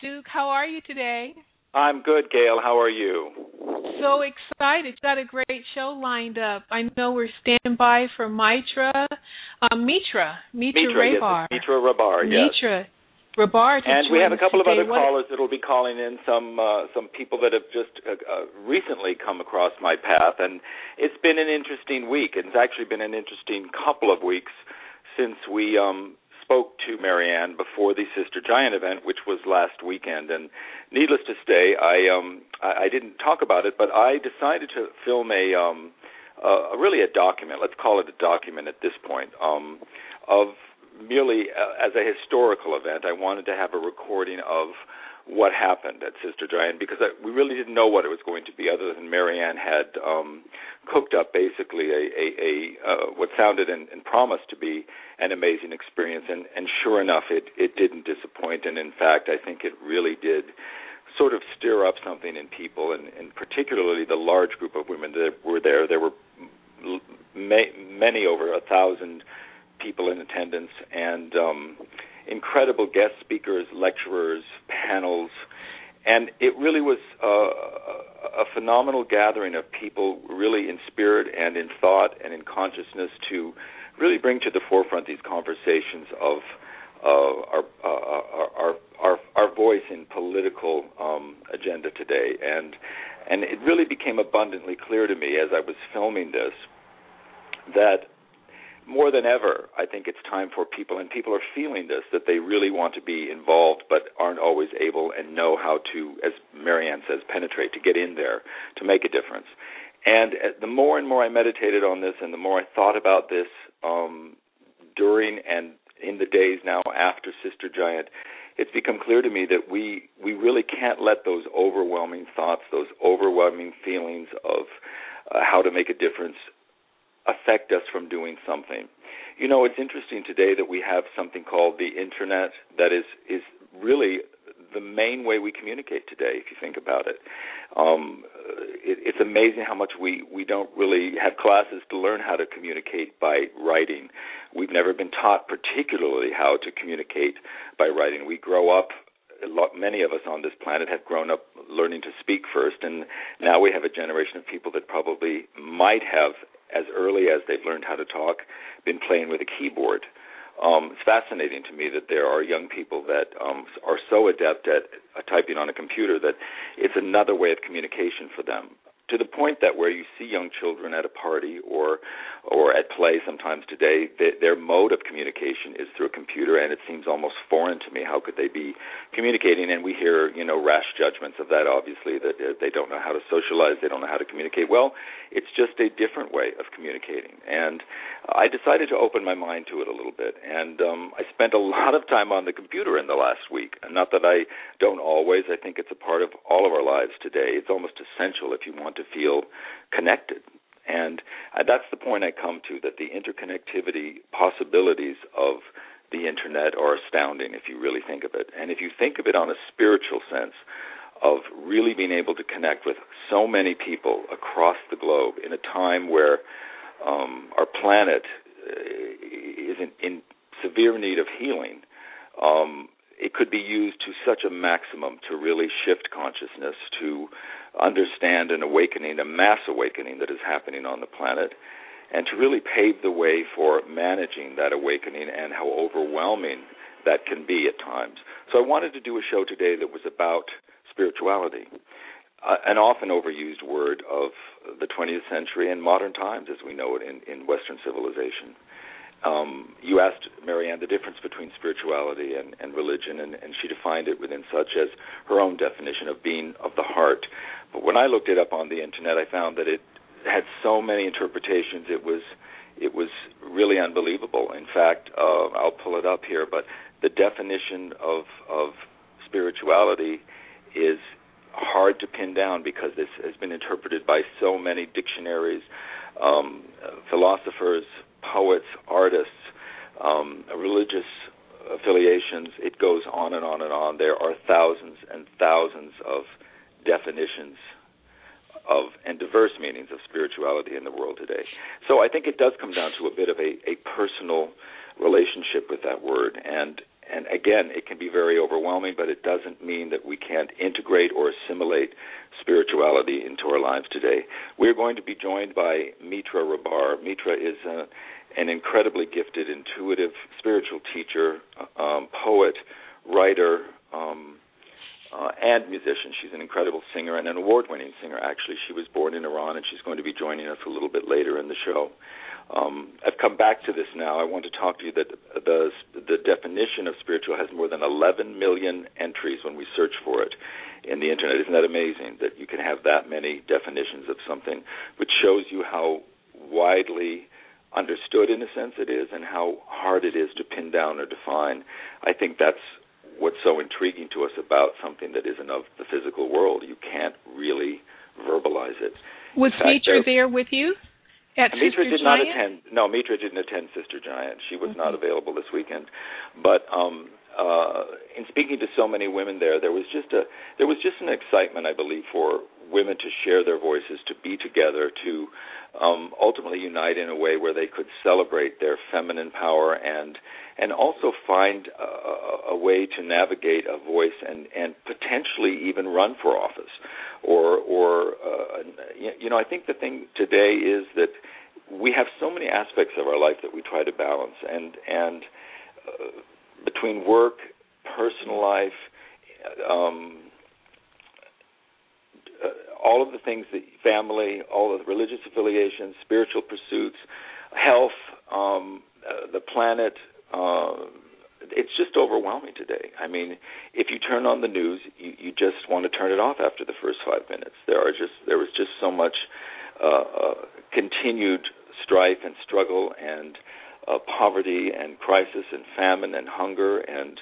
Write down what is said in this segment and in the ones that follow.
Duke. How are you today? I'm good, Gail. How are you? So excited. Got a great show lined up. I know we're standing by for Mitra, um, Mitra, Mitra, Mitra, Rahbar. yes, Mitra Rahbar, yes. Mitra Rahbar. And we have a couple of other What- callers that'll be calling in. Some uh, some people that have just uh, uh, recently come across my path, and it's been an interesting week. It's actually been an interesting couple of weeks since we um, spoke to Marianne before the Sister Giant event, which was last weekend. And needless to say, I um, I, I didn't talk about it, but I decided to film a um, uh, really a document. Let's call it a document at this point um, of merely uh, as a historical event. I wanted to have a recording of what happened at Sister Giant because I, we really didn't know what it was going to be, other than Marianne had um, cooked up basically a, a, a uh, what sounded and, and promised to be an amazing experience, and, and sure enough, it it didn't disappoint, and in fact, I think it really did sort of stir up something in people, and, and particularly the large group of women that were there. There were many over a thousand people in attendance, and um, incredible guest speakers, lecturers, panels, and it really was uh, a phenomenal gathering of people, really in spirit and in thought and in consciousness, to really bring to the forefront these conversations of uh, our, uh, our, our our voice in political um, agenda today, and and it really became abundantly clear to me as I was filming this that more than ever, I think it's time for people, and people are feeling this, that they really want to be involved but aren't always able and know how to, as Marianne says, penetrate, to get in there, to make a difference. And uh, the more and more I meditated on this, and the more I thought about this um, during and in the days now after Sister Giant, it's become clear to me that we we really can't let those overwhelming thoughts, those overwhelming feelings of uh, how to make a difference affect us from doing something. You know, it's interesting today that we have something called the internet that is is really the main way we communicate today. If you think about it, um, it it's amazing how much we we don't really have classes to learn how to communicate by writing. We've never been taught particularly how to communicate by writing. We grow up a lot, many of us on this planet have grown up learning to speak first, and now we have a generation of people that probably might have, as early as they've learned how to talk, been playing with a keyboard. Um, it's fascinating to me that there are young people that um, are so adept at uh, typing on a computer that it's another way of communication for them. To the point that where you see young children at a party or or at play sometimes today, they, their mode of communication is through a computer, and it seems almost foreign to me. How could they be communicating? And we hear, you know, rash judgments of that. Obviously, that they don't know how to socialize, they don't know how to communicate. Well, it's just a different way of communicating, and I decided to open my mind to it a little bit. And um, I spent a lot of time on the computer in the last week. Not that I don't always. I think it's a part of all of our lives today. It's almost essential if you want to feel connected. And uh, that's the point I come to that the interconnectivity possibilities of the internet are astounding if you really think of it. And if you think of it on a spiritual sense, of really being able to connect with so many people across the globe in a time where um, our planet uh, is in, in severe need of healing, um, it could be used to such a maximum to really shift consciousness, to understand an awakening, a mass awakening that is happening on the planet, and to really pave the way for managing that awakening and how overwhelming that can be at times. So I wanted to do a show today that was about spirituality, uh, an often overused word of the 20th century and modern times as we know it in, in Western civilization. Um, you asked Marianne the difference between spirituality and, and religion, and, and she defined it within such as her own definition of being of the heart. But when I looked it up on the internet, I found that it had so many interpretations. It was it was really unbelievable. In fact, uh, I'll pull it up here, but the definition of of spirituality is hard to pin down because this has been interpreted by so many dictionaries, um, philosophers, poets, artists, um, religious affiliations. It goes on and on and on. There are thousands and thousands of definitions of and diverse meanings of spirituality in the world today. So I think it does come down to a bit of a, a personal relationship with that word and and again it can be very overwhelming but it doesn't mean that we can't integrate or assimilate spirituality into our lives today. We're going to be joined by Mitra Rahbar. Mitra is a an incredibly gifted, intuitive, spiritual teacher, um, poet, writer, um, uh, and musician. She's an incredible singer and an award-winning singer. Actually, she was born in Iran, and she's going to be joining us a little bit later in the show. Um, I've come back to this now. I want to talk to you that the the definition of spiritual has more than 11 million entries when we search for it in the internet. Isn't that amazing that you can have that many definitions of something, which shows you how widely understood in a sense it is and how hard it is to pin down or define. I think that's what's so intriguing to us about something that isn't of the physical world. You can't really verbalize it. Was Mitra there with you? At Mitra Sister did Giant? not attend. No, Mitra didn't attend Sister Giant. She was Okay. not available this weekend. But um, uh, in speaking to so many women there, there was just a there was just an excitement, I believe, for women to share their voices, to be together, to um, ultimately unite in a way where they could celebrate their feminine power and and also find a, a way to navigate a voice and and potentially even run for office. Or or uh, you know I think the thing today is that we have so many aspects of our life that we try to balance. And and uh, between work personal life um uh, all of the things that family, all the religious affiliations, spiritual pursuits, health, um, uh, the planet. Uh, it's just overwhelming today. I mean, if you turn on the news, you, you just want to turn it off after the first five minutes. There are just there was just so much uh, uh, continued strife and struggle and uh, poverty and crisis and famine and hunger and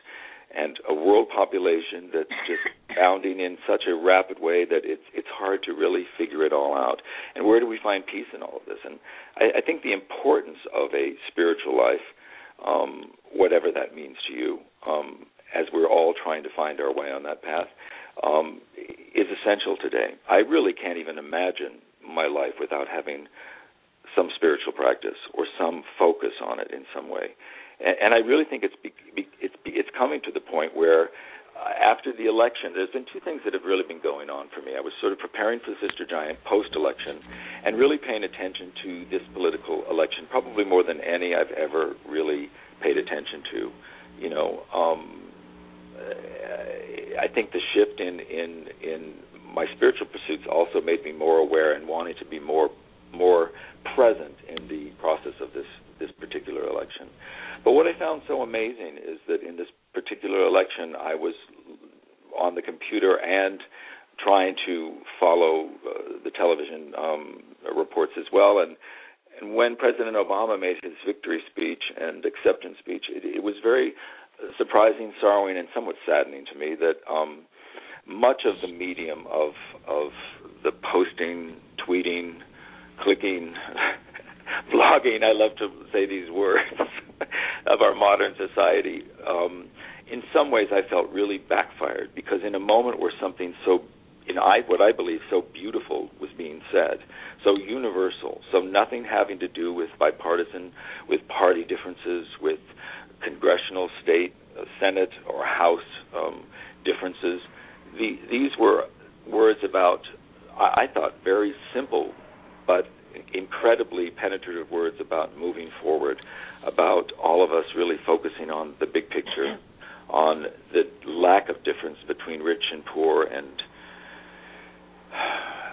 and a world population that's just bounding in such a rapid way that it's it's hard to really figure it all out. And where do we find peace in all of this? And I, I think the importance of a spiritual life, um, whatever that means to you, um, as we're all trying to find our way on that path, um, is essential today. I really can't even imagine my life without having some spiritual practice or some focus on it in some way and, and I really think it's be, be, it's be, it's coming to the point where uh, after the election, there's been two things that have really been going on for me. I was sort of preparing for Sister Giant post-election, and really paying attention to this political election, probably more than any I've ever really paid attention to. You know, um, I think the shift in in in my spiritual pursuits also made me more aware and wanting to be more more present in the process of this this particular election. But what I found so amazing is that in this particular election, I was on the computer and trying to follow uh, the television um, reports as well. And and when President Obama made his victory speech and acceptance speech, it, it was very surprising, sorrowing, and somewhat saddening to me that um, much of the medium of of the posting, tweeting, clicking, blogging. I love to say these words of our modern society. Um, in some ways, I felt really backfired because in a moment where something so, in I what I believe so beautiful was being said, so universal, so nothing having to do with bipartisan, with party differences, with congressional, state, uh, Senate, or House um, differences. The, these were words about, I, I thought, very simple, but incredibly penetrative words about moving forward, about all of us really focusing on the big picture, mm-hmm. on the lack of difference between rich and poor, and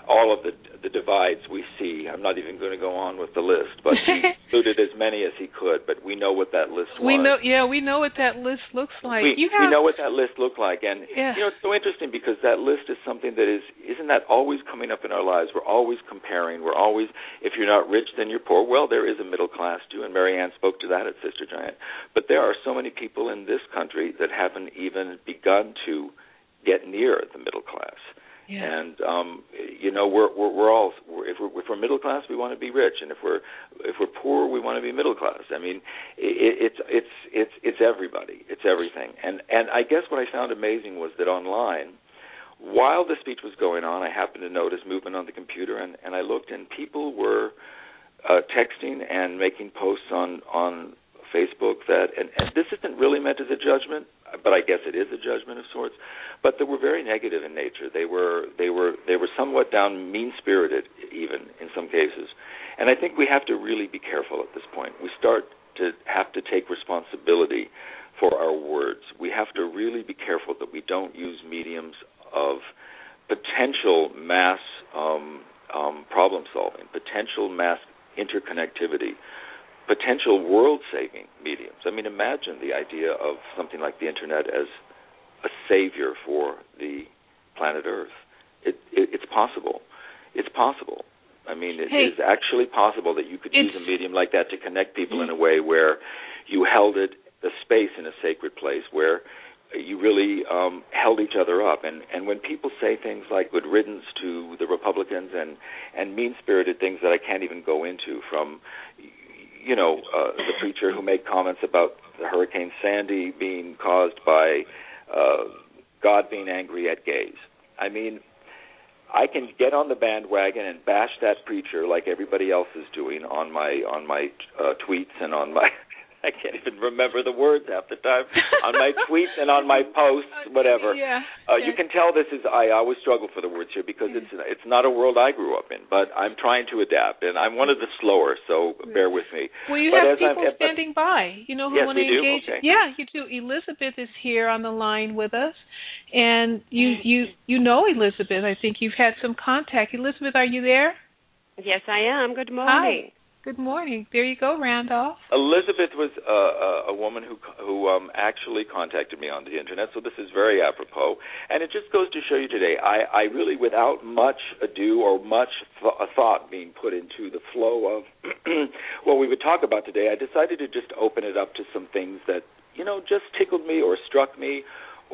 all of the the divides we see. I'm not even going to go on with the list, but he included as many as he could. But we know what that list was. We know, yeah, we know what that list looks like. We, you have, we know what that list looked like, and yeah. you know it's so interesting because that list is something that is isn't that always coming up in our lives? We're always comparing. We're always if you're not rich, then you're poor. Well, there is a middle class too, and Marianne spoke to that at Sister Giant. But there are so many people in this country that haven't even begun to get near the middle class. Yeah. And um, you know, we're we're, we're all if we're if we're middle class, we want to be rich, and if we're if we're poor, we want to be middle class. I mean, it, it's it's it's it's everybody. It's everything. And and I guess what I found amazing was that online, while the speech was going on, I happened to notice movement on the computer, and and I looked, and people were uh, texting and making posts on on Facebook that, and, and this isn't really meant as a judgment, but I guess it is a judgment of sorts. But they were very negative in nature. They were they were they were somewhat down mean spirited, even in some cases. And I think we have to really be careful at this point. We start to have to take responsibility for our words. We have to really be careful that we don't use mediums of potential mass um, um, problem solving, potential mass interconnectivity potential world saving mediums. I mean, imagine the idea of something like the internet as a savior for the planet Earth. It, it, it's possible. It's possible. I mean, it hey, is actually possible that you could use a medium like that to connect people in a way where you held it, the space in a sacred place, where you really um, held each other up. And and when people say things like "good riddance" to the Republicans and and mean-spirited things that I can't even go into, from you know, uh, the preacher who made comments about Hurricane Sandy being caused by uh, God being angry at gays. I mean, I can get on the bandwagon and bash that preacher like everybody else is doing on my on my uh, tweets and on my I can't even remember the words half the time on my tweets and on my posts, oh, whatever. Yeah, uh, yeah. You can tell this is I always struggle for the words here because Yeah. it's mm. it's not a world I grew up in, but I'm trying to adapt, and I'm one of the slower, so mm. bear with me. Well, you But have as I'm- people but- standing by, you know, who Yes, want to we do? engage. Okay. Yeah, you do. Elizabeth is here on the line with us, and you mm. you you know Elizabeth. I think you've had some contact. Elizabeth, are you there? Yes, I am. Good morning. Good morning. There you go, Randolph. Elizabeth was uh, a, a woman who who um, actually contacted me on the internet, so this is very apropos. And it just goes to show you today, I, I really, without much ado or much th- thought being put into the flow of what we would talk about today, I decided to just open it up to some things that you know just tickled me or struck me.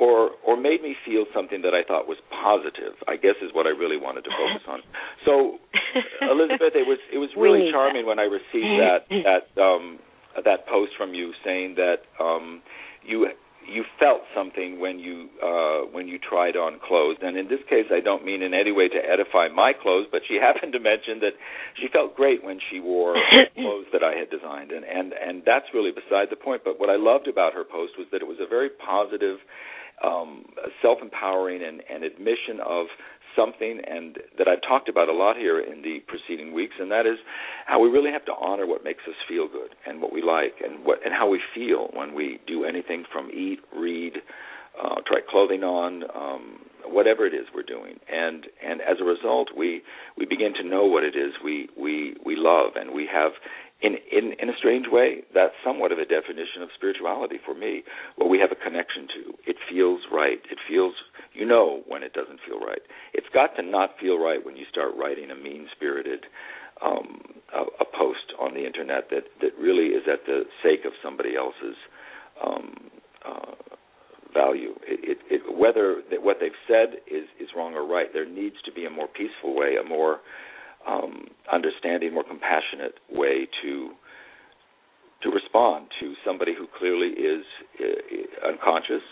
Or, or made me feel something that I thought was positive. I guess is what I really wanted to focus on. So, Elizabeth, it was it was really charming when I received that that um, that post from you saying that um, you you felt something when you uh, when you tried on clothes. And in this case, I don't mean in any way to edify my clothes, but she happened to mention that she felt great when she wore clothes that I had designed, and and and that's really beside the point. But what I loved about her post was that it was a very positive, um, self-empowering, and, and admission of something and that I've talked about a lot here in the preceding weeks, and that is how we really have to honor what makes us feel good and what we like and what and how we feel when we do anything from eat, read, uh, try clothing on, um, whatever it is we're doing, and and as a result, we we begin to know what it is we we we love, and we have. In, in in a strange way, that's somewhat of a definition of spirituality for me. What we have a connection to, it feels right. It feels, you know, when it doesn't feel right. It's got to not feel right when you start writing a mean-spirited um, a, a post on the internet that that really is at the sake of somebody else's um, uh, value. It, it, it, whether that what they've said is is wrong or right, there needs to be a more peaceful way, a more um, understanding, more compassionate way to to respond to somebody who clearly is uh, unconscious,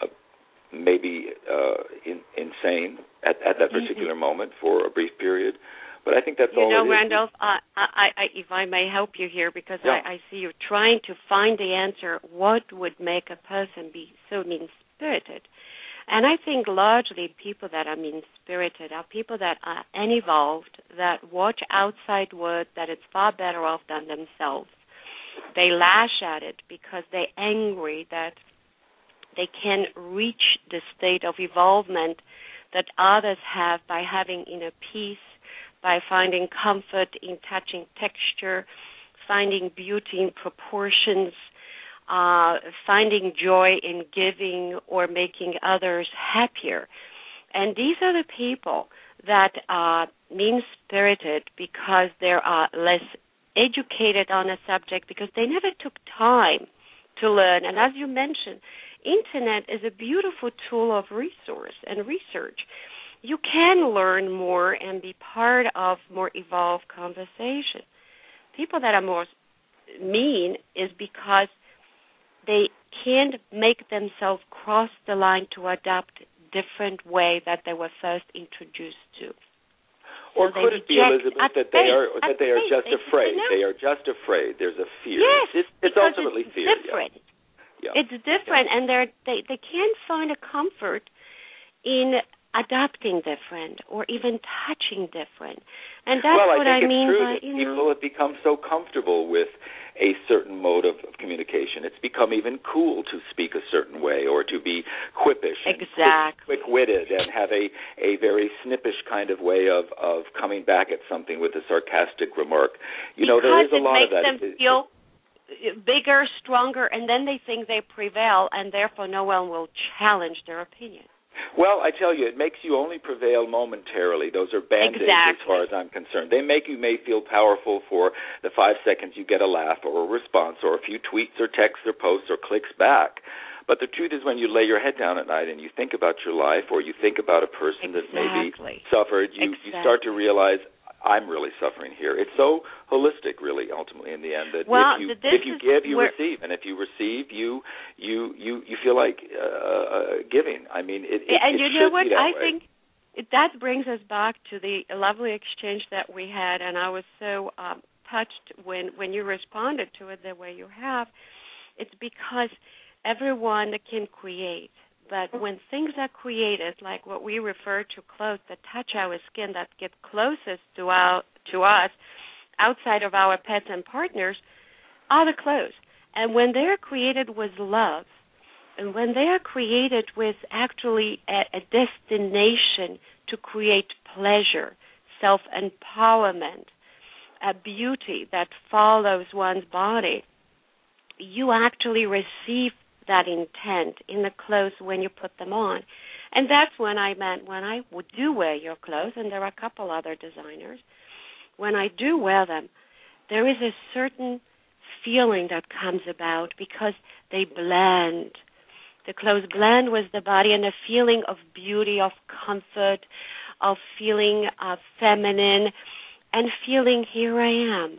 uh, maybe uh, in, insane at, at that particular moment for a brief period. But I think that's you all know, it is. Randolph, I, I, I, if I may help you here, because Yeah. I, I see you're trying to find the answer. What would make a person be so mean-spirited? And I think largely people that are mean-spirited are people that are unevolved, that watch outside world that it's far better off than themselves. They lash at it because they're angry that they can reach the state of evolvement that others have by having inner peace, by finding comfort in touching texture, finding beauty in proportions, uh, finding joy in giving or making others happier. And these are the people that are mean spirited because they are less educated on a subject because they never took time to learn. And as you mentioned, internet is a beautiful tool of resource and research. You can learn more and be part of more evolved conversation. People that are more mean is because they can't make themselves cross the line to adopt different way that they were first introduced to. Or so could it be, Elizabeth, that they are that they are just they, afraid? They are just afraid. There's a fear. Yes, it's, it's ultimately it's fear. Different. Yeah. It's different, yeah. and they're they they can't find a comfort in adopting different or even touching different. And that's well, I what think I it's mean true by that you people have become so comfortable with a certain mode of, of communication. It's become even cool to speak a certain way or to be quippish, exactly, quick witted, and have a a very snippish kind of way of of coming back at something with a sarcastic remark. You know, there is a lot of that. It makes them feel bigger, stronger, and then they think they prevail, and therefore no one will challenge their opinion. Well, I tell you, it makes you only prevail momentarily. Those are band-aids exactly. as far as I'm concerned. They make you may feel powerful for the five seconds you get a laugh or a response or a few tweets or texts or posts or clicks back. But the truth is, when you lay your head down at night and you think about your life, or you think about a person exactly. that maybe suffered, you exactly. you start to realize I'm really suffering here. It's so holistic, really, ultimately, in the end, that well, if you if you give, you where, receive, and if you receive, you you you you feel like uh, giving. I mean, it, it and it you know what I way. think. It, that brings us back to the lovely exchange that we had, and I was so um, touched when when you responded to it the way you have. It's because everyone can create but oh. when things are created, like what we refer to clothes that touch our skin, that get closest to our to us, outside of our pets and partners, are the clothes. And when they are created with love, and when they are created with actually a, a destination to create pleasure, self empowerment, a beauty that follows one's body, you actually receive that intent in the clothes when you put them on. And that's when I meant when I do wear your clothes, and there are a couple other designers, when I do wear them, there is a certain feeling that comes about because they blend. The clothes blend with the body and a feeling of beauty, of comfort, of feeling uh, feminine, and feeling here I am.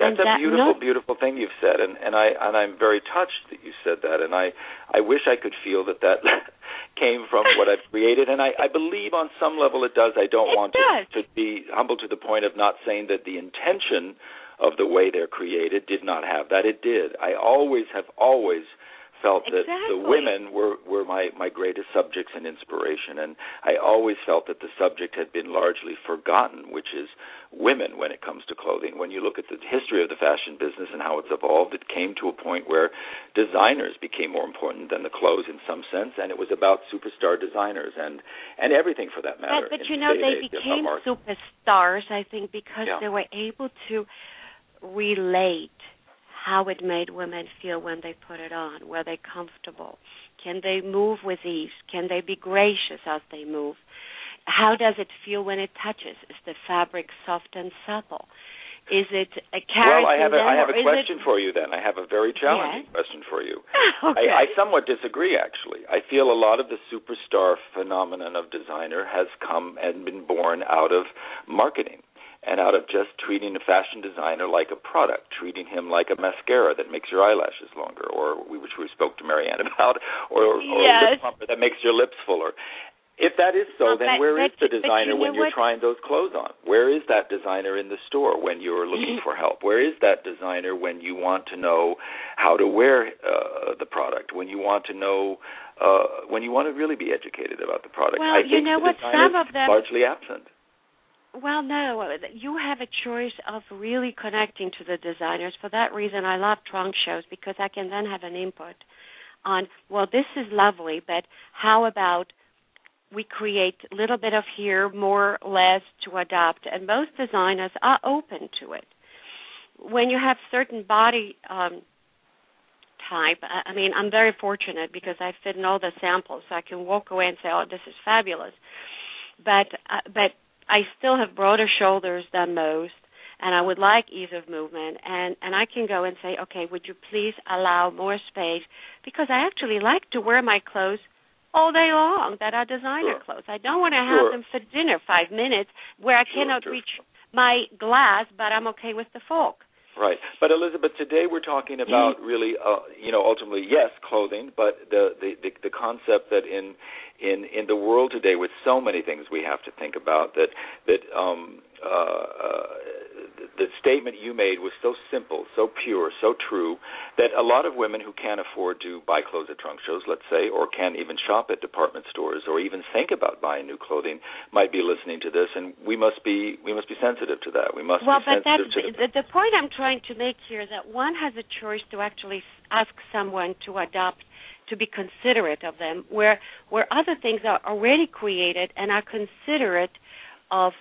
That's a beautiful, no, beautiful thing you've said, and and I and I'm very touched that you said that, and I I wish I could feel that that came from what I've created, and I I believe on some level it does. I don't it want does. to to be humble to the point of not saying that the intention of the way they're created did not have that. It did. I always have always felt that exactly. the women were were my my greatest subjects and inspiration and I always felt that the subject had been largely forgotten which is women when it comes to clothing when you look at the history of the fashion business and how it's evolved it came to a point where designers became more important than the clothes in some sense and it was about superstar designers and and everything for that matter but, but you know they became superstars I think because Yeah. they were able to relate how it made women feel when they put it on. Were they comfortable? Can they move with ease? Can they be gracious as they move? How does it feel when it touches? Is the fabric soft and supple? Is it a carrot Well, I have a, I have a question it... for you then. I have a very challenging Yes. question for you. okay. I, I somewhat disagree, actually. I feel a lot of the superstar phenomenon of designer has come and been born out of marketing and out of just treating a fashion designer like a product, treating him like a mascara that makes your eyelashes longer, or we, which we spoke to Marianne about, or, or a lip Yes. plumper that makes your lips fuller. If that is so, Well, then where is but- the designer you when you're what? trying those clothes on? Where is that designer in the store when you're looking for help? Where is that designer when you want to know how to wear uh, the product? When you want to know, uh, when you want to really be educated about the product? Well, I you know what? Some of them- largely absent. Well, no, you have a choice of really connecting to the designers. For that reason, I love trunk shows because I can then have an input on, well, this is lovely, but how about we create a little bit of here, more, less to adopt, and most designers are open to it. When you have certain body um, type, I mean, I'm very fortunate because I fit in all the samples, so I can walk away and say, "Oh, this is fabulous." But uh, but I still have broader shoulders than most, and I would like ease of movement. And and I can go and say, "Okay, would you please allow more space?" Because I actually like to wear my clothes all day long that are designer sure. clothes. I don't want to have sure. them for dinner five minutes where I sure, cannot reach my glass, but I'm okay with the fork. Right, but Elizabeth, today we're talking about really, uh, you know, ultimately, yes, clothing, but the, the the the concept that in in in the world today, with so many things we have to think about, that that um, uh, uh, the statement you made was so simple, so pure, so true that a lot of women who can't afford to buy clothes at trunk shows, let's say, or can't even shop at department stores, or even think about buying new clothing, might be listening to this, and we must be we must be sensitive to that. We must well, be but that's sensitive to the, the point I'm trying to make here is that one has a choice to actually ask someone to adopt to be considerate of them where where other things are already created and are considerate of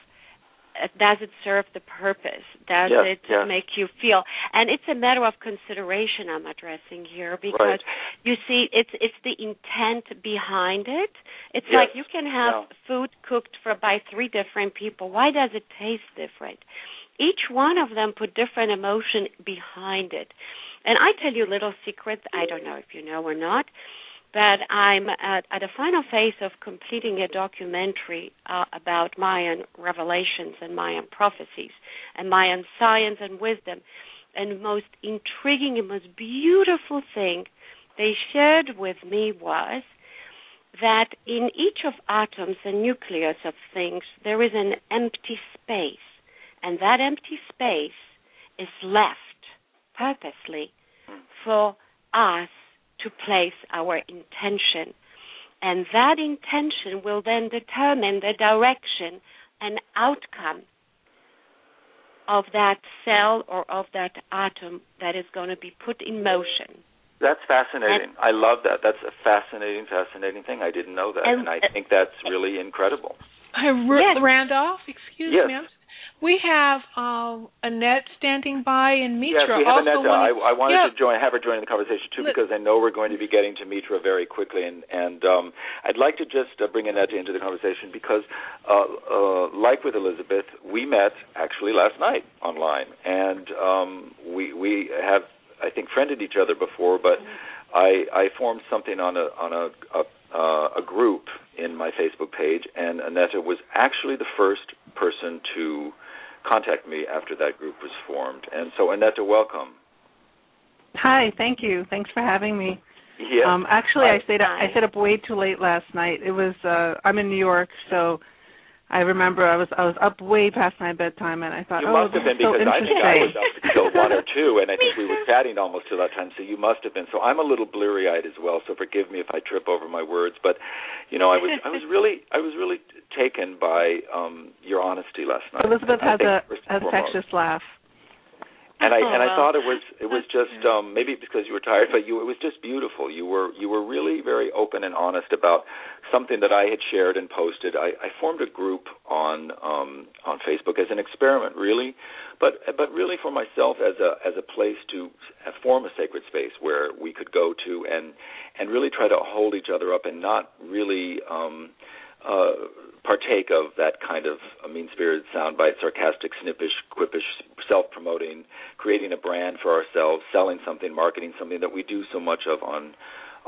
uh, does it serve the purpose? Does Yes, it yes. make you feel? And it's a matter of consideration i'm addressing here because Right. you see it's it's the intent behind it. It's Yes, like you can have yeah. food cooked for by three different people. Why does it taste different? Each one of them put different emotion behind it and I tell you a little secret, I don't know if you know or not, but I'm at, at the final phase of completing a documentary uh, about Mayan revelations and Mayan prophecies and Mayan science and wisdom. And most intriguing and most beautiful thing they shared with me was that in each of atoms and nucleus of things there is an empty space, and that empty space is left purposely hmm. for us to place our intention. And that intention will then determine the direction and outcome of that cell or of that atom that is going to be put in motion. That's fascinating. I love that. That's a fascinating, fascinating thing. I didn't know that, And- and, I think that's really incredible. Hi, R- Yes. Randolph. Excuse Yes. me. I'm- We have um, Annette standing by and Mitra. yes, we have also Aneta. I, wanted- I wanted yeah, to join, have her join the conversation too, because I know we're going to be getting to Mitra very quickly, and and um, I'd like to just uh, bring Aneta into the conversation because, uh, uh, like with Elizabeth, we met actually last night online, and um, we we have I think friended each other before, but I I formed something on a on a a, uh, a group in my Facebook page, and Aneta was actually the first person to contact me after that group was formed. And so, Aneta, welcome. Hi, thank you. Thanks for having me. Yes. Um, actually, I Hi. stayed up, I stayed up way too late last night. It was uh, I'm in New York, so I remember I was I was up way past my bedtime, and I thought, you oh, must have been is so because I think I was up until one or two, and I think we were chatting almost till that time. So you must have been. So I'm a little bleary-eyed as well. So forgive me if I trip over my words. But you know, I was I was really I was really taken by um your honesty last night. Elizabeth has a a infectious laugh. And I Oh, and I well. thought it was it was just um maybe because you were tired, but you it was just beautiful. You were you were really very open and honest about something that I had shared and posted. I, I formed a group on um on Facebook as an experiment, really, but but really for myself as a as a place to form a sacred space where we could go to and and really try to hold each other up and not really um uh, partake of that kind of mean-spirited soundbite, sarcastic, snippish, quippish, self-promoting, creating a brand for ourselves, selling something, marketing something that we do so much of on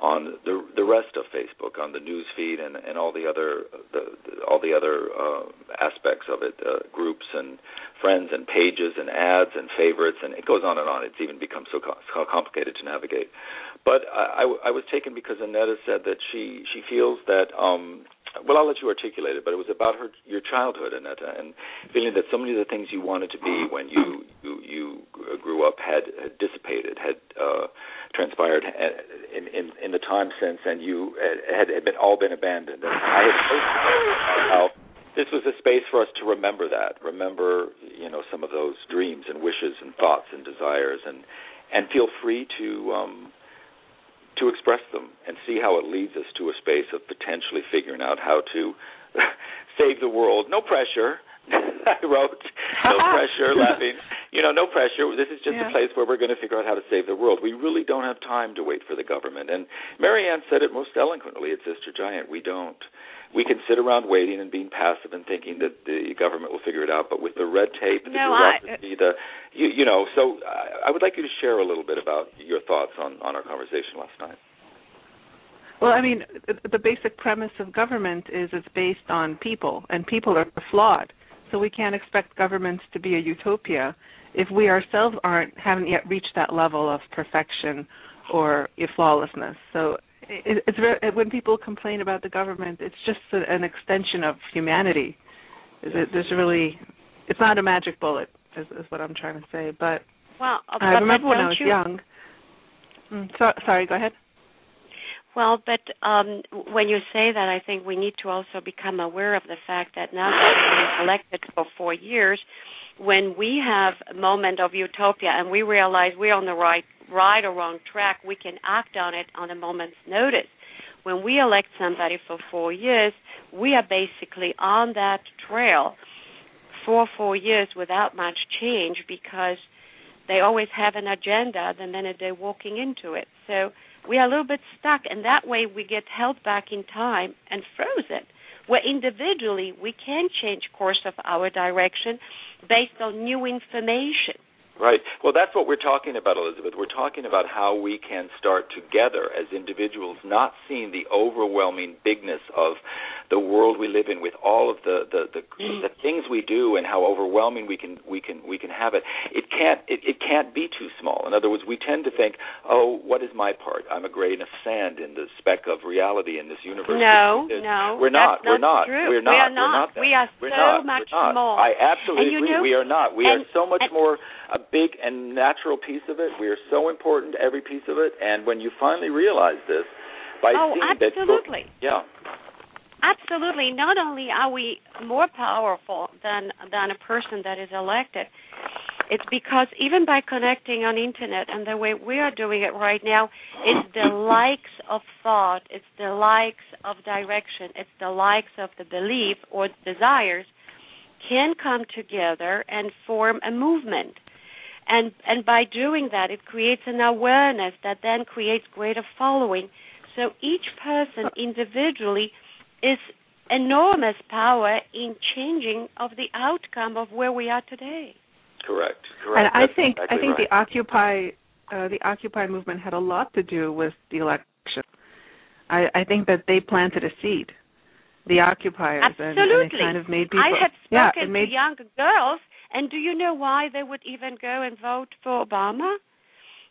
on the the rest of Facebook, on the news feed, and and all the other the, the all the other uh, aspects of it, uh, groups and friends and pages and ads and favorites, and it goes on and on. It's even become so, co- so complicated to navigate. But I, was taken because Annetta said that she she feels that. um well, I'll let you articulate it, but it was about her your childhood, Annetta, and feeling that so many of the things you wanted to be when you you, you grew up had, had dissipated, had uh, transpired in, in in the time since, and you had, had been all been abandoned. And I had how this was a space for us to remember that, remember you know some of those dreams and wishes and thoughts and desires, and and feel free to um, to express them and see how it leads us to a space of potentially figuring out how to save the world. No pressure. I wrote, no pressure, laughing. You know, no pressure. This is just Yeah. a place where we're going to figure out how to save the world. We really don't have time to wait for the government. And Marianne said it most eloquently at Sister Giant. We don't. We can sit around waiting and being passive and thinking that the government will figure it out. But with the red tape, the No, I- bureaucracy, the you, you know. So I, I would like you to share a little bit about your thoughts on on our conversation last night. Well, I mean, the- the basic premise of government is it's based on people, and people are flawed. So we can't expect governments to be a utopia if we ourselves aren't haven't yet reached that level of perfection or flawlessness. So it, it's very, when people complain about the government, it's just a, an extension of humanity. It- There's really, it's not a magic bullet, is, is what I'm trying to say. But Well, uh, I remember when I was you, young. Mm, so, sorry, go ahead. Well, but um, when you say that, I think we need to also become aware of the fact that now that we've been elected for four years, when we have a moment of utopia and we realize we're on the right, right or wrong track, we can act on it on a moment's notice. When we elect somebody for four years, we are basically on that trail for four years without much change because they always have an agenda the minute they're walking into it. So we are a little bit stuck, and that way we get held back in time and frozen. Where individually we can change course of our direction based on new information. Right. Well, that's what we're talking about, Elizabeth. We're talking about how we can start together as individuals, not seeing the overwhelming bigness of the world we live in with all of the the, the, the mm. things we do and how overwhelming we can we can we can have it. It can't it, it can't be too small. In other words, we tend to think, oh, what is my part? I'm a grain of sand in the speck of reality in this universe. No, no, we're not. we're not not. true. We're We not. We're not. not that. We are so much We're not. more. I absolutely And agree. know- we are not. We and- are so much and- more big and natural piece of it. We are so important, to every piece of it. And when you finally realize this, by Oh, seeing that, absolutely. yeah, Absolutely. Not only are we more powerful than than a person that is elected, it's because even by connecting on internet and the way we are doing it right now, it's the likes of thought, it's the likes of direction, it's the likes of the belief or desires can come together and form a movement. And and by doing that it creates an awareness that then creates greater following. So each person individually is enormous power in changing of the outcome of where we are today. correct, correct And correct. I think exactly I think right. the Occupy uh, the Occupy movement had a lot to do with the election. I, I think that they planted a seed, the occupiers, and, and Absolutely. it kind of made people. I have spoken it made to young girls, and do you know why they would even go and vote for Obama?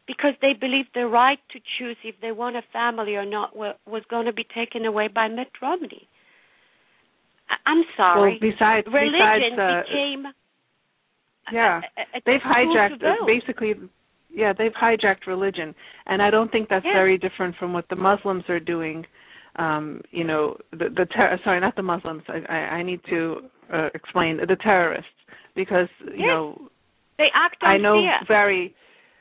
Because they believed the right to choose if they want a family or not was going to be taken away by Mitt Romney. I'm sorry. well, besides Religion besides uh, became yeah, a, a, they've hijacked uh, basically yeah they've hijacked religion and i don't think that's Yeah. very different from what the muslims are doing um you know the the ter- sorry not the muslims i i, I need to uh, explain the terrorists because you Yes. know They act on i know fear. very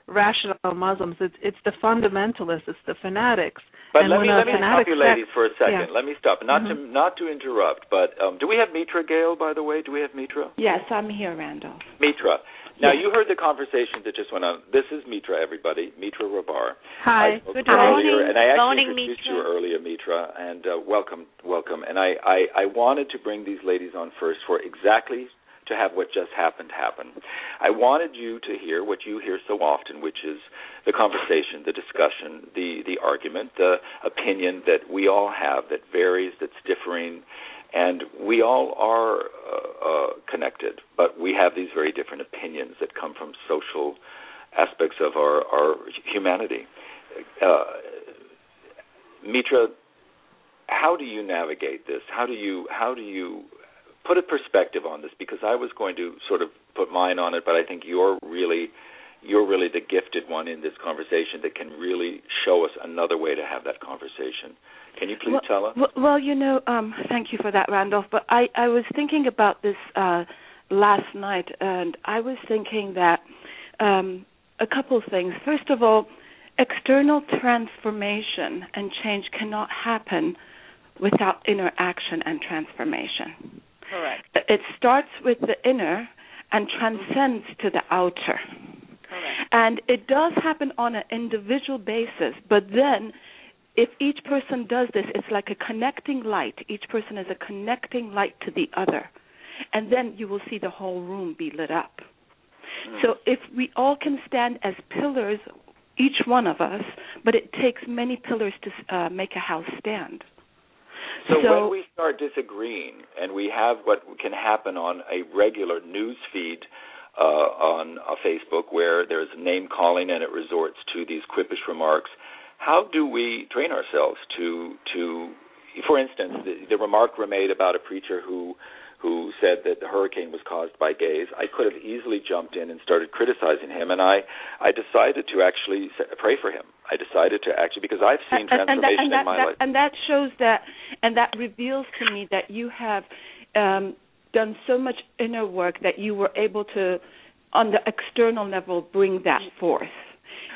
rational muslims it's it's the fundamentalists it's the fanatics But and let me let me stop you, sect- ladies, for a second. yeah. Let me stop. Not to Mhm. not to interrupt, but um, do we have Mitra Gale? By the way, do we have Mitra? Yes, I'm here, Randall. Mitra. Now Yes. you heard the conversation that just went on. This is Mitra, everybody. Mitra Rahbar. hi Good to morning. earlier, and I actually Morning, introduced Mitra. you earlier, Mitra, and uh, welcome, welcome. And I, I, I wanted to bring these ladies on first for exactly to have what just happened happen. I wanted you to hear what you hear so often, which is the conversation, the discussion, the the argument, the opinion that we all have that varies, that's differing, and we all are uh, uh, connected, but we have these very different opinions that come from social aspects of our our humanity. Uh, Mitra, how do you navigate this? How do you how do you put a perspective on this? Because I was going to sort of put mine on it, but I think you're really you're really the gifted one in this conversation that can really show us another way to have that conversation. Can you please well, tell us? Well, well, you know, um, thank you for that, Randolph. But I, I was thinking about this uh, last night, and I was thinking that um, a couple of things. First of all, external transformation and change cannot happen without inner action and transformation. Correct. It starts with the inner and transcends to the outer. Correct. And it does happen on an individual basis, but then if each person does this, it's like a connecting light. Each person is a connecting light to the other. And then you will see the whole room be lit up. Mm. So if we all can stand as pillars, each one of us, but it takes many pillars to uh, make a house stand. So, so, when we start disagreeing, and we have what can happen on a regular news feed uh, on uh, Facebook, where there's name calling and it resorts to these quippish remarks, how do we train ourselves to to, for instance, the, the remark made about a preacher who who said that the hurricane was caused by gays. I could have easily jumped in and started criticizing him, and I I decided to actually pray for him. I decided to actually because I've seen transformation and that, and that, in my that, life, and that shows that, and that reveals to me that you have um, done so much inner work that you were able to, on the external level, bring that forth.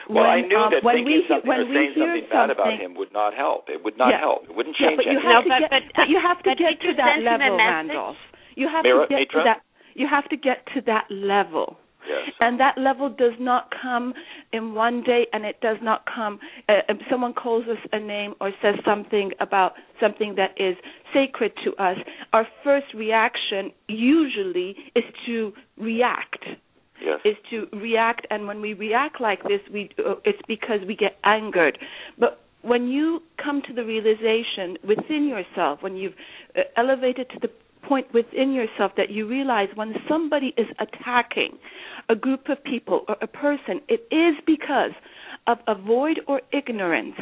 Well, when, I knew um, that when thinking we, something when or saying something bad something, about him would not help. It would not yeah. help. It wouldn't yeah, change but you anything. have no, to but, get, but, but you have to but get to that level, Randolph. You have Mira, to get Mitra? to that. You have to get to that level. Yes. And that level does not come in one day, and it does not come. Uh, if someone calls us a name or says something about something that is sacred to us. Our first reaction usually is to react. Yes. Is to react, and when we react like this, we uh, it's because we get angered. But when you come to the realization within yourself, when you've uh, elevated to the point within yourself that you realize when somebody is attacking a group of people or a person, it is because of a void or ignorance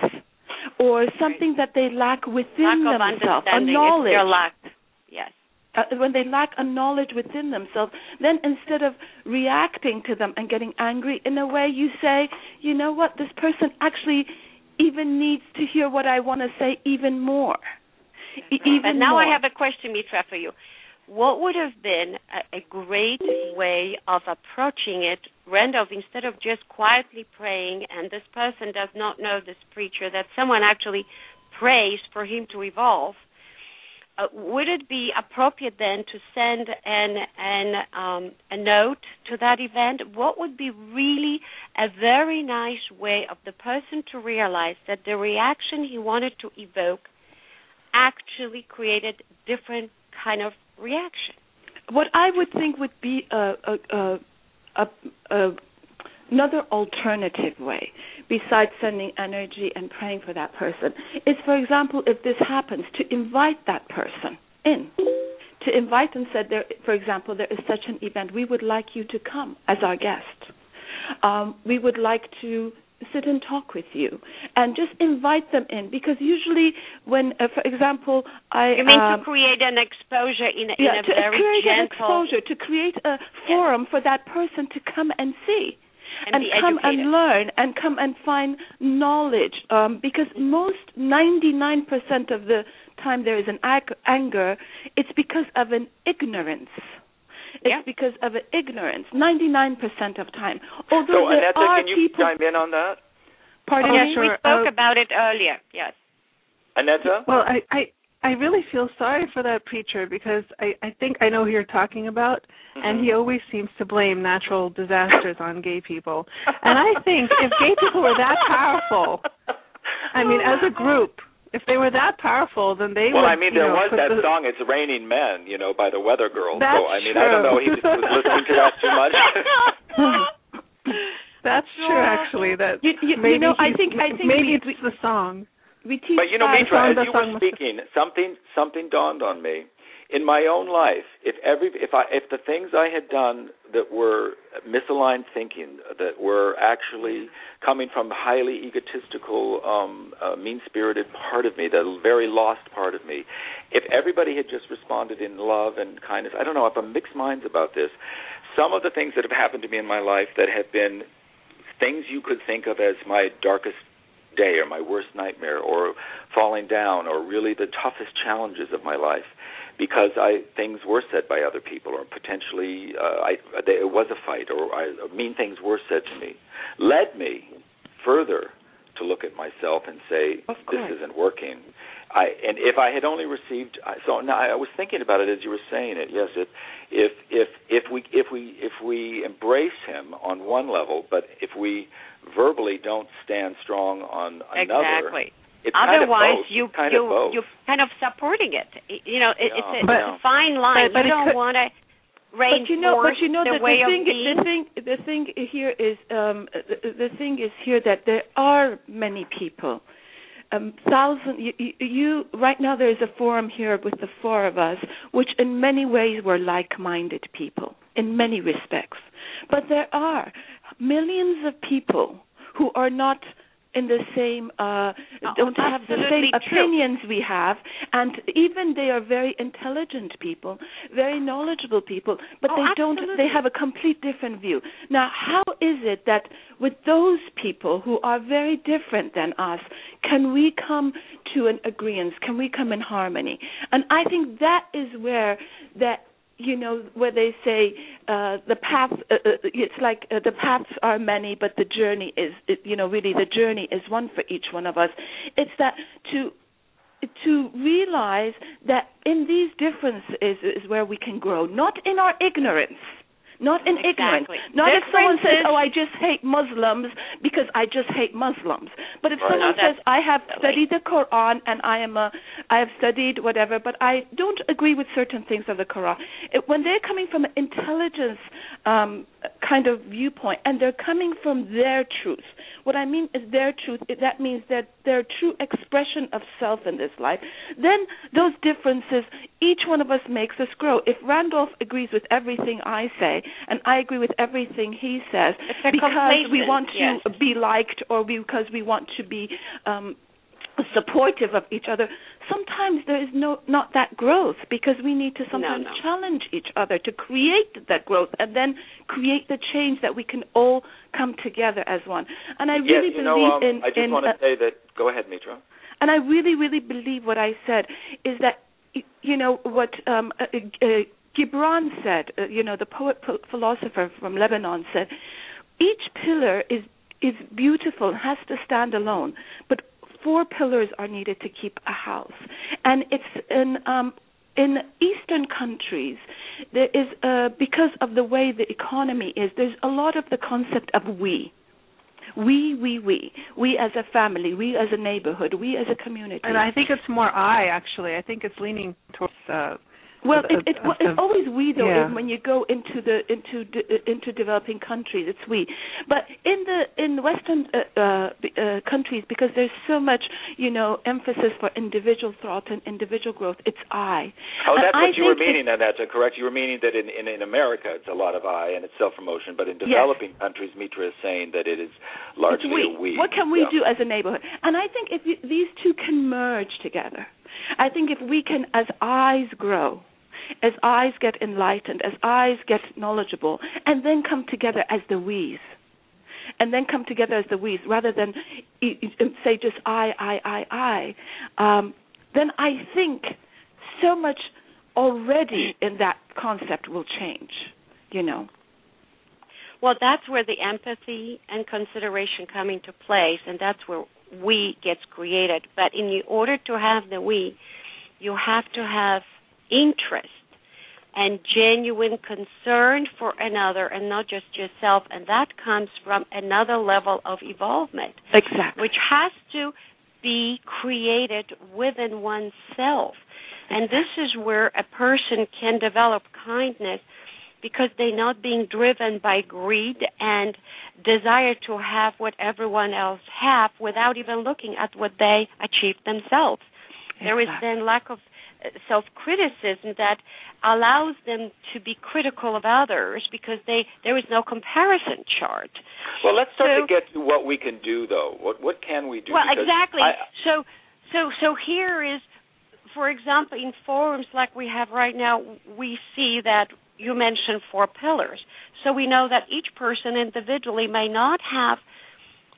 or something that they lack within lack themselves, a knowledge. If lacked. Yes. Uh, when they lack a knowledge within themselves, then instead of reacting to them and getting angry, in a way you say, you know what, this person actually even needs to hear what I want to say even more. E- even But now more. I have a question, Mitra, for you. What would have been a, a great way of approaching it, Randolph, instead of just quietly praying and this person does not know this preacher, that someone actually prays for him to evolve? Uh, would it be appropriate then to send an an um, a note to that event? What would be really a very nice way of the person to realize that the reaction he wanted to evoke actually created different kind of reaction. What I would think would be a, a, a, another alternative way besides sending energy and praying for that person is for example if this happens to invite that person in. To invite and said there for example there is such an event. We would like you to come as our guest. Um, we would like to sit and talk with you and just invite them in. Because usually when uh, for example i You mean um, to create an exposure in a, yeah, in a to very create an exposure to create a forum for that person to come and see and, and come educated. and learn and come and find knowledge um, because most 99% of the time there is an ag- anger it's because of an ignorance it's Yeah. because of an ignorance 99% of time although so, there Annette, are can you people chime in on that? pardon Oh, me we spoke Uh, about it earlier. Yes. Annette? Well, I, I I really feel sorry for that preacher because I I think I know who you're talking about, and Mm-hmm. he always seems to blame natural disasters on gay people. And I think if gay people were that powerful, I mean, as a group, if they were that powerful, then they Well, would. I mean, there know, was that the, song "It's Raining Men," you know, by the Weather Girls. That's so I mean, I don't know, he was, was listening to that too much. That's true, actually. That You- you- you maybe know, I think- I think maybe we- it's the song. we teach But you know, Mitra, as the you song were speaking, something something dawned on me. In my own life, if every if I if the things I had done that were misaligned thinking, that were actually coming from highly egotistical, um, uh, mean-spirited part of me, the very lost part of me, if everybody had just responded in love and kindness, I don't know. I have mixed minds about this. Some of the things that have happened to me in my life that have been things you could think of as my darkest day or my worst nightmare or falling down or really the toughest challenges of my life because I things were said by other people or potentially uh, I they, it was a fight or, I, mean things were said to me led me further to look at myself and say this isn't working. I and if I had only received so now I was thinking about it as you were saying it. Yes, if if if if we if we if we embrace him on one level, but if we verbally don't stand strong on another, exactly. It's kind of Otherwise, both. you kind you of you're kind of supporting it. You know, it, it's, a, Yeah. it's a fine line. but- but you it don't could- want to But you know, but you know the that the thing, the thing, the thing here is, um, the, the thing is here that there are many people. Um, thousand. You, you, you right now there is a forum here with the four of us, which in many ways were like-minded people in many respects. But there are millions of people who are not in the same uh Oh, don't have the same true. opinions we have. And even they are very intelligent people very knowledgeable people but Oh, they don't they have a complete different view. Now how is it that with those people who are very different than us can we come to an agreement can we come in harmony? And i think that is where that you know where they say uh the path uh, uh, it's like uh, the paths are many but the journey is it, you know really the journey is one for each one of us. It's that to to realize that in these differences is where we can grow not in our ignorance not in ignorance. Exactly. not if someone says oh i just hate muslims because i just hate muslims. But if someone says i have studied the quran and i am a i have studied whatever but i don't agree with certain things of the quran it, when they're coming from an intelligence um kind of viewpoint and they're coming from their truth what i mean is their truth that means that their true expression of self in this life then those differences each one of us makes us grow if randolph agrees with everything i say and i agree with everything he says because we want to yes. be liked or because we want to be um supportive of each other sometimes there is no not that growth because we need to sometimes no. challenge each other to create that growth and then create the change that we can all come together as one and i really yes, you believe know, um, in I just in want uh, to say that. Go ahead, Mitra. and I really, really believe what I said is that you know what um, uh, uh, Gibran said. Uh, you know, the poet ph- philosopher from Lebanon said, each pillar is is beautiful, has to stand alone, but four pillars are needed to keep a house, and it's in. Um, in Eastern countries, there is uh, because of the way the economy is. There's a lot of the concept of we, we, we, we, we as a family, we as a neighborhood, we as a community. And I think it's more I actually. I think it's leaning towards uh well, uh, it, it, uh, it's always we though. yeah. When you go into the into de, into developing countries, it's we. But in the in Western uh, uh, uh, countries, because there's so much you know emphasis for individual thought and individual growth, it's I. Oh, And that's I what you were meaning, and that's uh, correct. You were meaning that in, in in America it's a lot of I and it's self promotion, but in developing countries, Mitra is saying that it is largely it's a we. What can we Yeah. do as a neighborhood? And I think if you, these two can merge together, I think if we can, as eyes grow, as eyes get enlightened, as eyes get knowledgeable, and then come together as the we's, and then come together as the we's, rather than e- say just I, I, I, I, um, then I think so much already in that concept will change. You know. Well, that's where the empathy and consideration come into place, and that's where we gets created. But in order to have the we, you have to have interest and genuine concern for another and not just yourself, and that comes from another level of evolvement, Exactly. which has to be created within oneself. And this is where a person can develop kindness because they're not being driven by greed and desire to have what everyone else have without even looking at what they achieve themselves. There is then lack of uh, self-criticism that allows them to be critical of others because they there is no comparison chart. Well, let's start So- to get to what we can do, though. What what can we do? Well, Because exactly. I, so, so, so here is, for example, in forums like we have right now, we see that you mentioned four pillars. So we know that each person individually may not have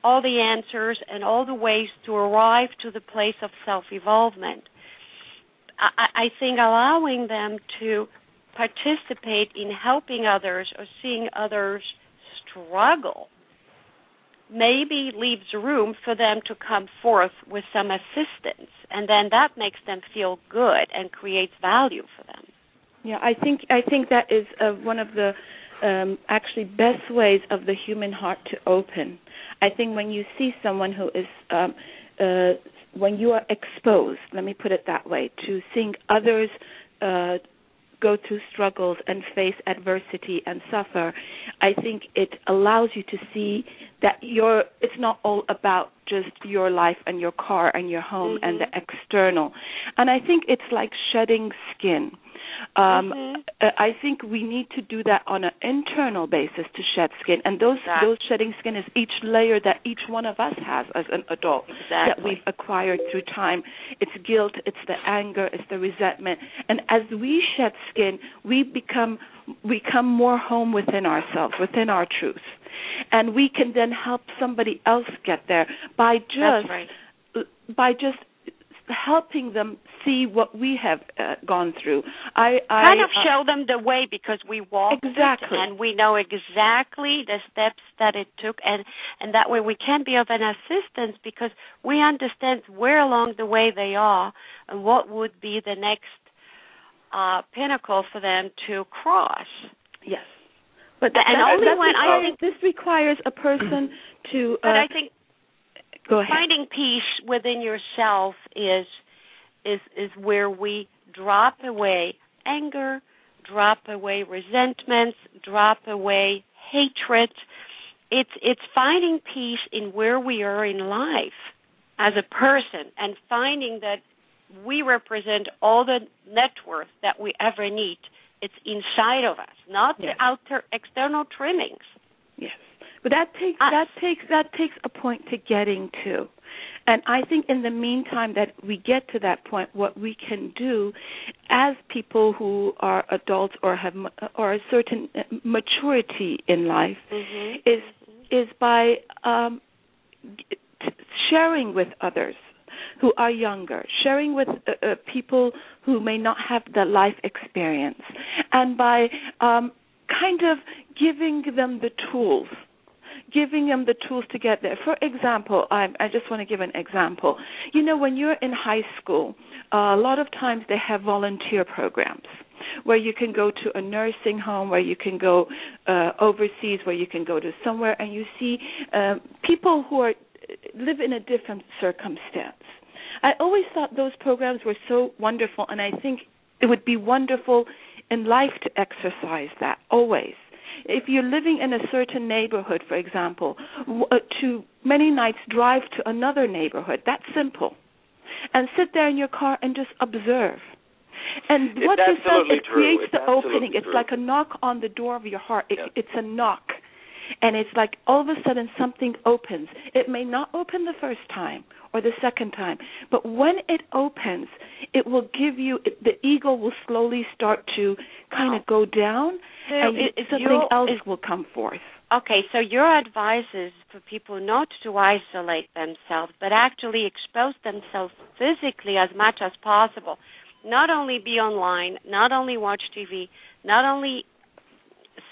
all the answers and all the ways to arrive to the place of self-evolvement. I, I think allowing them to participate in helping others or seeing others struggle maybe leaves room for them to come forth with some assistance and then that makes them feel good and creates value for them. Yeah i think i think that is uh, one of the um, actually best ways of the human heart to open. I think when you see someone who is um, uh, when you are exposed let me put it that way to seeing others uh, go through struggles and face adversity and suffer, I think it allows you to see that you're it's not all about just your life and your car and your home mm-hmm. and the external. And I think it's like shedding skin. Um, mm-hmm. Uh, I think we need to do that on an internal basis to shed skin, and those exactly. those shedding skin is each layer that each one of us has as an adult exactly. that we've acquired through time. It's guilt, it's the anger, it's the resentment, and as we shed skin, we become we come more home within ourselves, within our truth, and we can then help somebody else get there by just right. by just helping them see what we have uh, gone through. I, I kind of uh, show them the way because we walk exactly, and we know exactly the steps that it took, and and that way we can be of an assistance because we understand where along the way they are and what would be the next uh, pinnacle for them to cross. Yes. But and that, only that when I think this requires a person to. But uh, I think go ahead. finding peace within yourself is is is where we drop away anger, drop away resentments, drop away hatred. It's it's finding peace in where we are in life as a person and finding that we represent all the net worth that we ever need. It's inside of us, not yes. the outer external trimmings. Yes. But that takes us. that takes that takes a point to getting to. And I think in the meantime that we get to that point, what we can do as people who are adults or have or a certain maturity in life mm-hmm. is is by um, sharing with others who are younger, sharing with uh, uh, people who may not have the life experience, and by um, kind of giving them the tools giving them the tools to get there. For example, I, I just want to give an example. You know, when you're in high school, uh, a lot of times they have volunteer programs where you can go to a nursing home, where you can go uh, overseas, where you can go to somewhere, and you see uh, people who are live in a different circumstance. I always thought those programs were so wonderful, and I think it would be wonderful in life to exercise that always if you're living in a certain neighborhood, for example, uh, to many nights drive to another neighborhood. That's simple. And sit there in your car and just observe. And it's what this does, it true. creates it's the opening. True. It's like a knock on the door of your heart. It, yeah. It's a knock. And it's like all of a sudden something opens. It may not open the first time or the second time, but when it opens, it will give you, the ego will slowly start to kind of go down so and it, something else it, will come forth. Okay, so your advice is for people not to isolate themselves, but actually expose themselves physically as much as possible. Not only be online, not only watch TV, not only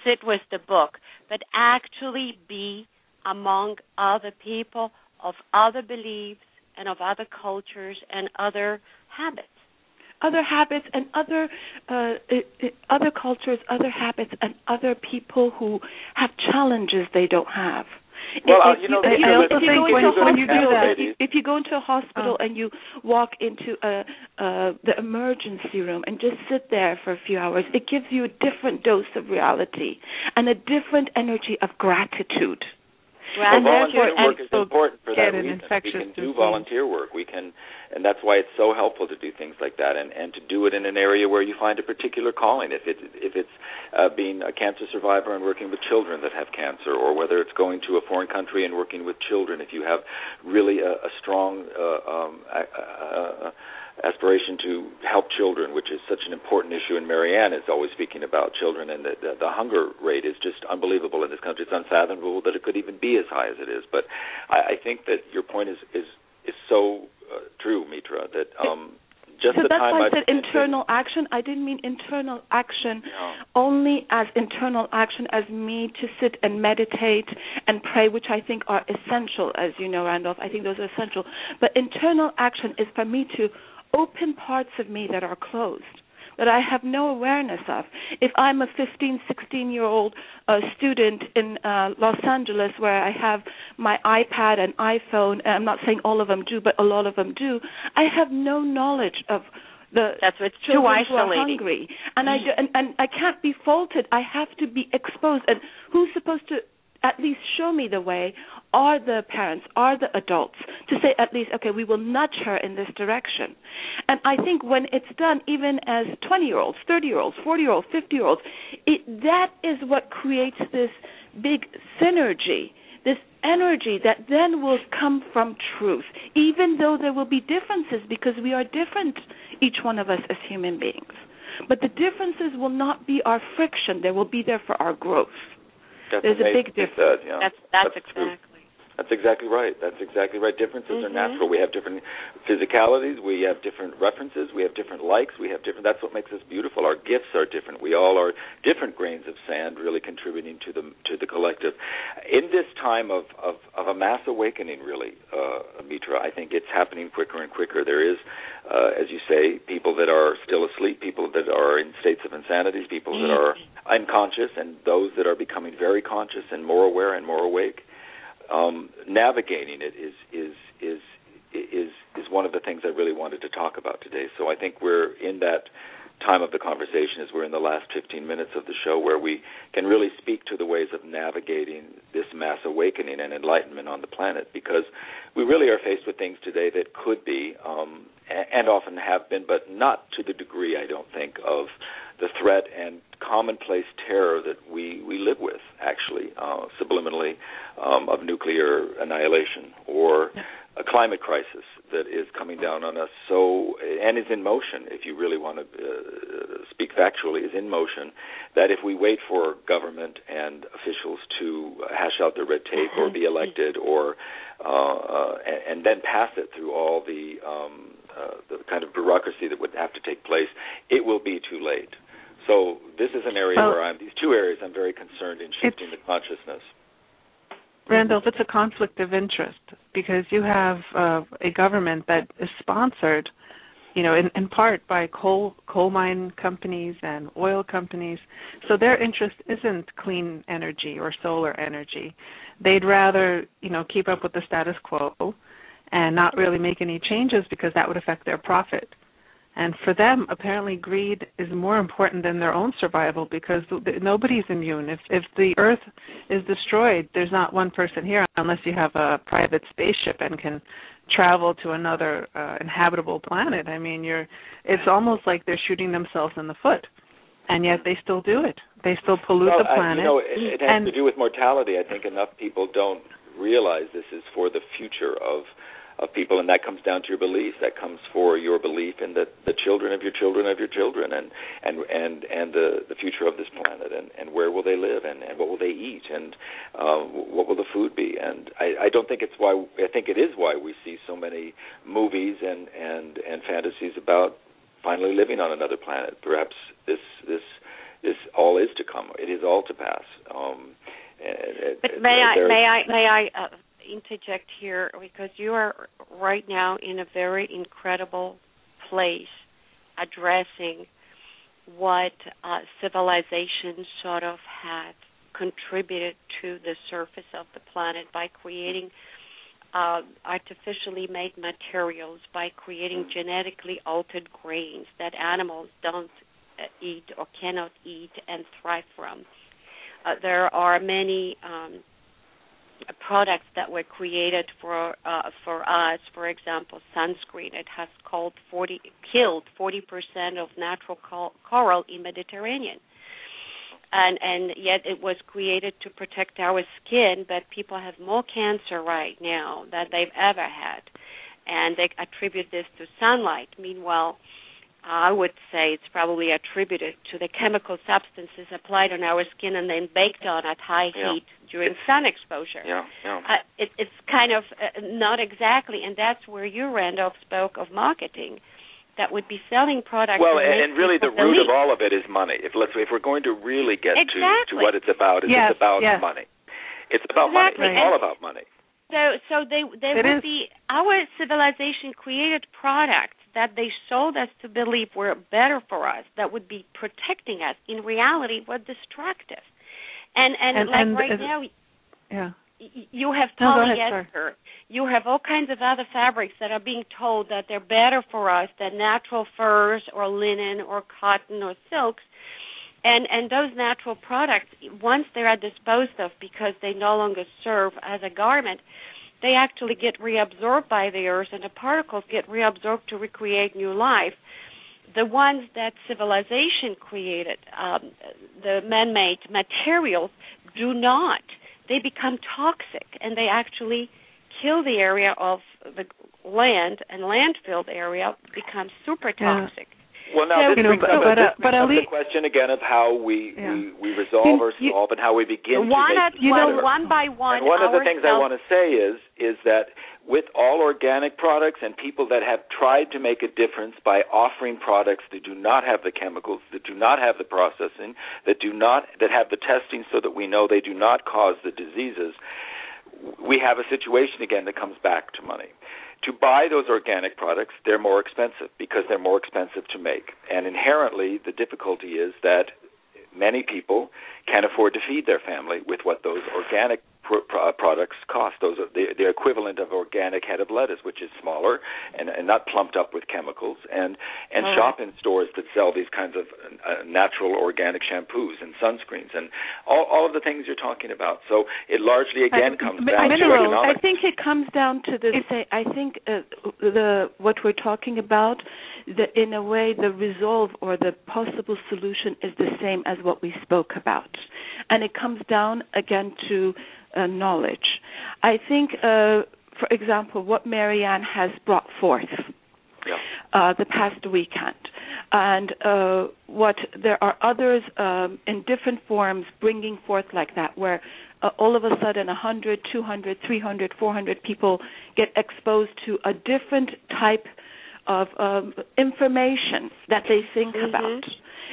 sit with the book, but actually be among other people of other beliefs and of other cultures and other habits other habits and other uh, other cultures, other habits, and other people who have challenges they don't have. Well, if, uh, you know, if, if you go when into you a go to hospital, if you go into a hospital Oh. and you walk into a, uh, the emergency room and just sit there for a few hours, it gives you a different dose of reality and a different energy of gratitude. Well, and volunteer work is important for that reason. We can do disease. volunteer work. We can, and that's why it's so helpful to do things like that, and and to do it in an area where you find a particular calling. If it if it's uh, being a cancer survivor and working with children that have cancer, or whether it's going to a foreign country and working with children. If you have really a, a strong uh, um, uh, uh, aspiration to help children, which is such an important issue. And Marianne is always speaking about children, and the, the, the hunger rate is just unbelievable in this country. It's unfathomable that it could even be as high as it is. But I, I think that your point is is is so uh, true, Mitra. That um, just so the that's time why I said internal action. I didn't mean internal action No. only as internal action as me to sit and meditate and pray, which I think are essential, as you know, Randolph. I think those are essential. But internal action is for me to open parts of me that are closed that I have no awareness of. If I'm a 15, 16 year old uh, student in uh, Los Angeles where I have my iPad and iPhone, and I'm not saying all of them do, but a lot of them do, I have no knowledge of the That's what's too children who are hungry, and I do, and, and I can't be faulted. I have to be exposed, and who's supposed to at least show me the way are the parents, are the adults to say at least, okay, we will nudge her in this direction. And I think when it's done, even as 20 year olds, 30 year olds, 40 year olds, 50 year olds, it, that is what creates this big synergy, this energy that then will come from truth, even though there will be differences because we are different, each one of us as human beings. But the differences will not be our friction, they will be there for our growth. That's There's a amazing big difference. said, yeah. That's that's, true. exactly. That's exactly right. That's exactly right. Differences are Mhm. natural. We have different physicalities. We have different references. We have different likes. We have different. That's what makes us beautiful. Our gifts are different. We all are different grains of sand, really contributing to the to the collective. In this time of of, of a mass awakening, really, uh, Mitra, I think it's happening quicker and quicker. There is, uh, as you say, people that are still asleep, people that are in states of insanity, people that are unconscious, and those that are becoming very conscious and more aware and more awake um, navigating it is is is is is one of the things I really wanted to talk about today. So I think we're in that time of the conversation as we're in the last 15 minutes of the show where we can really speak to the ways of navigating this mass awakening and enlightenment on the planet because we really are faced with things today that could be um, and often have been, but not to the degree I don't think of the threat and commonplace terror that we, we live with, actually, uh, subliminally, um, of nuclear annihilation or a climate crisis that is coming down on us. So, and is in motion, if you really want to uh, speak factually, is in motion. That if we wait for government and officials to hash out their red tape or be elected or uh, uh, and, and then pass it through all the um, uh, the kind of bureaucracy that would have to take place, it will be too late. So this is an area Well- where I'm these two areas I'm very concerned in shifting the consciousness. Randolph, it's a conflict of interest because you have uh, a government that is sponsored, you know, in, in part by coal coal mine companies and oil companies. So their interest isn't clean energy or solar energy. They'd rather, you know, keep up with the status quo and not really make any changes because that would affect their profit. And for them, apparently, greed is more important than their own survival because nobody's immune. If if the Earth is destroyed, there's not one person here unless you have a private spaceship and can travel to another uh, inhabitable planet. I mean, you're it's almost like they're shooting themselves in the foot, and yet they still do it. They still pollute well, the I- planet. you know, it, it has and- to do with mortality. I think enough people don't realize this is for the future of of people, and that comes down to your beliefs. That comes for your belief in the the children of your children of your children, and and and and the the future of this planet, and and where will they live, and and what will they eat, and uh, what will the food be? And I, I don't think it's why I think it is why we see so many movies and and and fantasies about finally living on another planet. Perhaps this this this all is to come. It is all to pass. Um, But and may I may I may I uh, interject here because you are right now in a very incredible place addressing what uh, civilization sort of had contributed to the surface of the planet by creating uh, artificially made materials, by creating genetically altered grains that animals don't uh, eat or cannot eat and thrive from. Uh, there are many um, products that were created for uh, for us. For example, sunscreen. It has called 40 killed 40% of natural cor- coral in Mediterranean. And and yet it was created to protect our skin, but people have more cancer right now than they've ever had, and they attribute this to sunlight. Meanwhile, I would say it's probably attributed to the chemical substances applied on our skin and then baked on at high Yeah. heat during sun exposure. Yeah, yeah. Uh, it, it's kind of uh, not exactly, and that's where you, Randolph, spoke of marketing. that would be selling products. Well, and, and really, the root believe. of all of it is money. If let's if we're going to really get exactly. to, to what it's about, is yes, it's about yes. money. It's about Exactly. money. It's all about money. So, so they they It would is. be our civilization created products that they sold us to believe were better for us, that would be protecting us. In reality, were destructive. And and, And- like and right now, Yeah. you have No, go ahead, polyester, you have all kinds of other fabrics that are being told that they're better for us than natural furs or linen or cotton or silks. And and those natural products, once they are disposed of because they no longer serve as a garment, they actually get reabsorbed by the earth, and the particles get reabsorbed to recreate new life. The ones that civilization created, um, the man-made materials, do not. They become toxic, and they actually kill the area of the land, and landfilled area becomes super Yeah. Toxic. Well, now So- this You know, brings but- up, but, this uh, brings but up Ali- the question again of how we Yeah. we, we resolve You- or you- solve and how we begin one to make at You one, one by one. And one of the things I want to say is is that with all organic products and people that have tried to make a difference by offering products that do not have the chemicals, that do not have the processing, that do not that have the testing so that we know they do not cause the diseases, we have a situation again that comes back to money. To buy those organic products, they're more expensive because they're more expensive to make. And inherently, the difficulty is that many people can't afford to feed their family with what those organic pr- pr- uh, products cost. Those are the, the equivalent of organic head of lettuce, which is smaller and, and not plumped up with chemicals, and and All shop in stores that sell these kinds of uh, natural organic shampoos and sunscreens and all all of the things you're talking about. So it largely again comes m- down to minerals, I think it comes down to the say. I think uh, the what we're talking about, the in a way, the resolve or the possible solution is the same as what we spoke about, and it comes down again to uh, knowledge. I think, uh, for example, what Marianne has brought forth Yeah. uh, the past weekend. And uh, what there are others um, in different forms bringing forth like that, where uh, all of a sudden 100, 200, 300, 400 people get exposed to a different type of um, information that they think Mhm. about.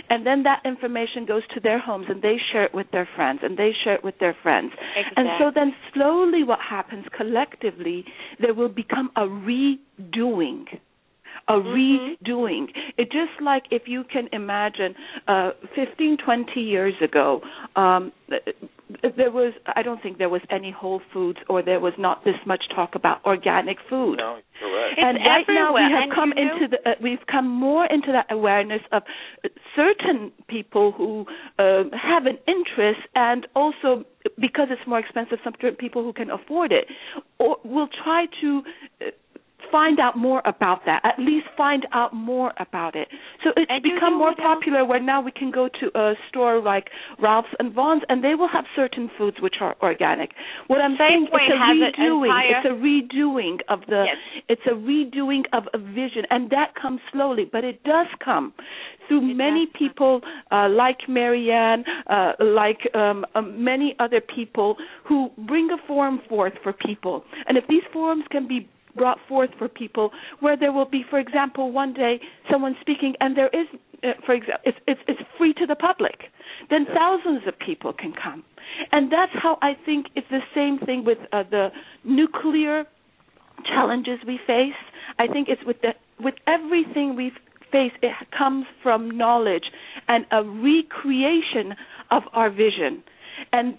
And then that information goes to their homes and they share it with their friends and they share it with their friends. Exactly. And so then slowly what happens collectively, there will become a redoing. A Mhm. redoing. It just like if you can imagine uh 15 20 years ago um there was I don't think there was any Whole Foods or there was not this much talk about organic food No, correct. It's and right now we have and come you know- into the uh, we've come more into that awareness of certain people who uh, have an interest and also because it's more expensive some certain people who can afford it or will try to uh, find out more about that. At least find out more about it. So it's And become more popular where now we can go to a store like Ralph's and Vons and they will have certain foods which are organic. What i'm saying Safeway it's a redoing. entire- it's a redoing of the Yes. it's a redoing of a vision and that comes slowly but it does come through It many people uh, like marianne uh, like um, um, many other people who bring a forum forth for people. And if these forums can be brought forth for people where there will be for example one day someone speaking and there is uh, for example it's, it's it's free to the public then thousands of people can come and that's how i think it's the same thing with uh, the nuclear challenges we face. I think it's with the with everything we face. It comes from knowledge and a recreation of our vision. And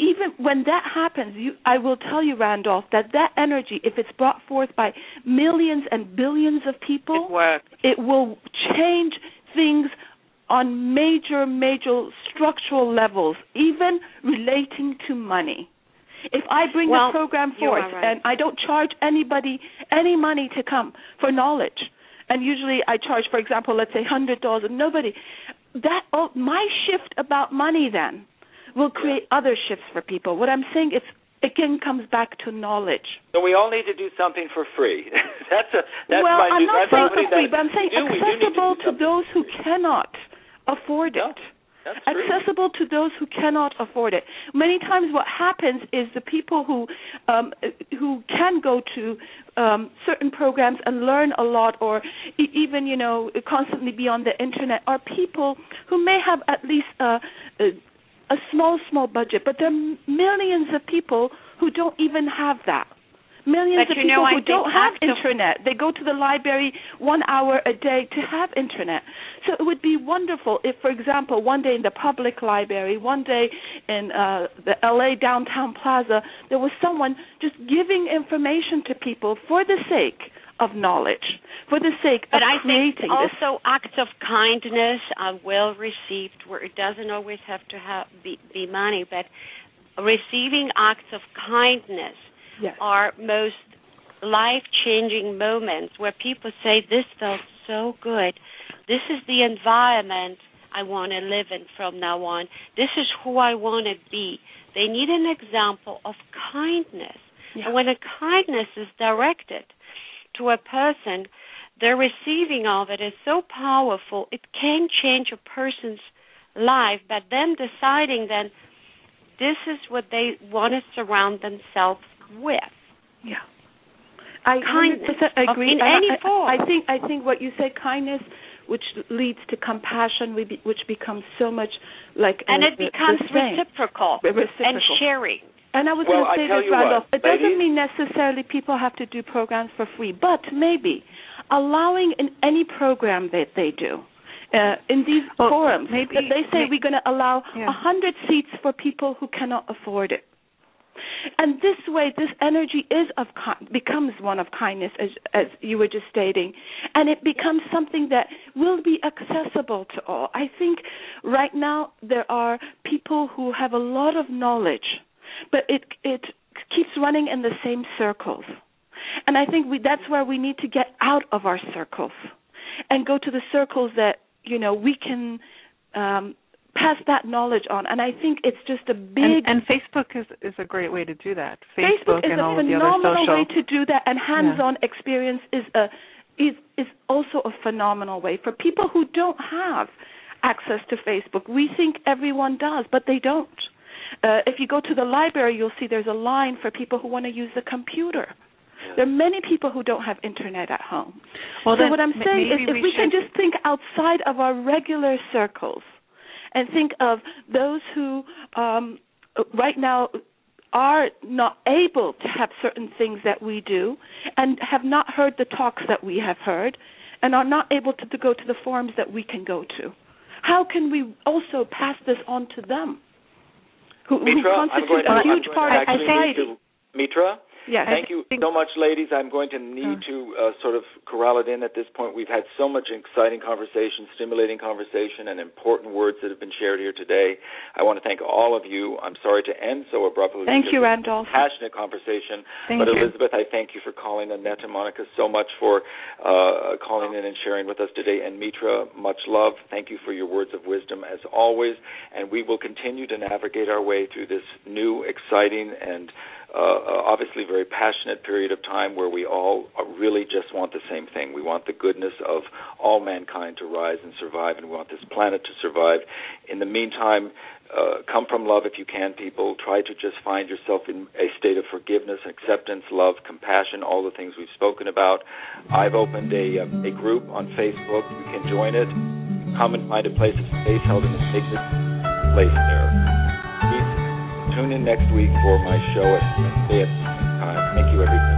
even when that happens, you, I will tell you, Randolph, that that energy, if it's brought forth by millions and billions of people, It works. it will change things on major, major structural levels, even relating to money. If I bring Well, the program forth right. and I don't charge anybody any money to come for knowledge, and usually I charge, for example, let's say hundred dollars, and nobody, that oh, my shift about money then will create other shifts for people. What I'm saying is, again, comes back to knowledge. So we all need to do something for free. that's a that's well, my I'm not saying for free, but I'm saying do. We to accessible to those who cannot afford Yeah. it. accessible to those who cannot afford it. Many times, what happens is the people who um, who can go to um, certain programs and learn a lot, or e- even you know constantly be on the internet, are people who may have at least a, a, a small small budget, but there are millions of people who don't even have that millions but of people know, who don't have internet. They go to the library one hour a day to have internet. So it would be wonderful if, for example, one day in the public library, one day in uh, the LA downtown plaza, there was someone just giving information to people for the sake of knowledge, for the sake but of I creating think also acts of kindness are well received, where it doesn't always have to have be, be money, but receiving acts of kindness yes. are most life changing moments where people say, This felt so good. This is the environment I want to live in from now on. This is who I want to be. They need an example of kindness. Yeah. And when a kindness is directed to a person, the receiving of it is so powerful, it can change a person's life, but them deciding then this is what they want to surround themselves with. Yeah. I kindness 100% agree. in any I, form. I think I think what you say, kindness, which leads to compassion, which becomes so much like and uh, it becomes reciprocal, reciprocal and sharing. And I was well, going to say this, you Randolph. what, it doesn't mean necessarily people have to do programs for free, but maybe allowing in any program that they do. Uh, in these well, forums, maybe, they say maybe, we're going to allow a yeah. hundred seats for people who cannot afford it. And this way, this energy is of becomes one of kindness, as as you were just stating, and it becomes something that will be accessible to all. I think right now there are people who have a lot of knowledge, but it it keeps running in the same circles, and I think we, that's where we need to get out of our circles and go to the circles that you know we can um, pass that knowledge on. And I think it's just a big and, and Facebook is is a great way to do that. Facebook, Facebook is and a all of the other phenomenal social. way to do that, and hands-on experience is a is is also a phenomenal way for people who don't have access to Facebook. We think everyone does, but they don't. Uh, if you go to the library, you'll see there's a line for people who want to use the computer. There are many people who don't have internet at home. Well, so what I'm saying is, if we we can just think outside of our regular circles, and think of those who um, right now are not able to have certain things that we do, and have not heard the talks that we have heard, and are not able to, to go to the forums that we can go to. How can we also pass this on to them? Who, who Mitra, I'm constitute to, a huge part of society? Mitra, Yes. Thank you so much, ladies. I'm going to need to uh, sort of corral it in at this point. We've had so much exciting conversation, stimulating conversation, and important words that have been shared here today. I want to thank all of you. I'm sorry to end so abruptly. Thank you, Randolph. Passionate conversation. Thank but you. Elizabeth, I thank you for calling. Annette and Monica, so much for uh, calling in and sharing with us today. And Mitra, much love. Thank you for your words of wisdom as always. And we will continue to navigate our way through this new, exciting, and uh, obviously very passionate period of time where we all really just want the same thing. We want the goodness of all mankind to rise and survive, and we want this planet to survive. In the meantime, uh, come from love if you can, people. Try to just find yourself in a state of forgiveness, acceptance, love, compassion, all the things we've spoken about. I've opened a, uh, a group on Facebook. You can join it. Come and find a place of space held in a sacred place there. Tune in next week for my show at Wednesday at time. Thank you, everybody.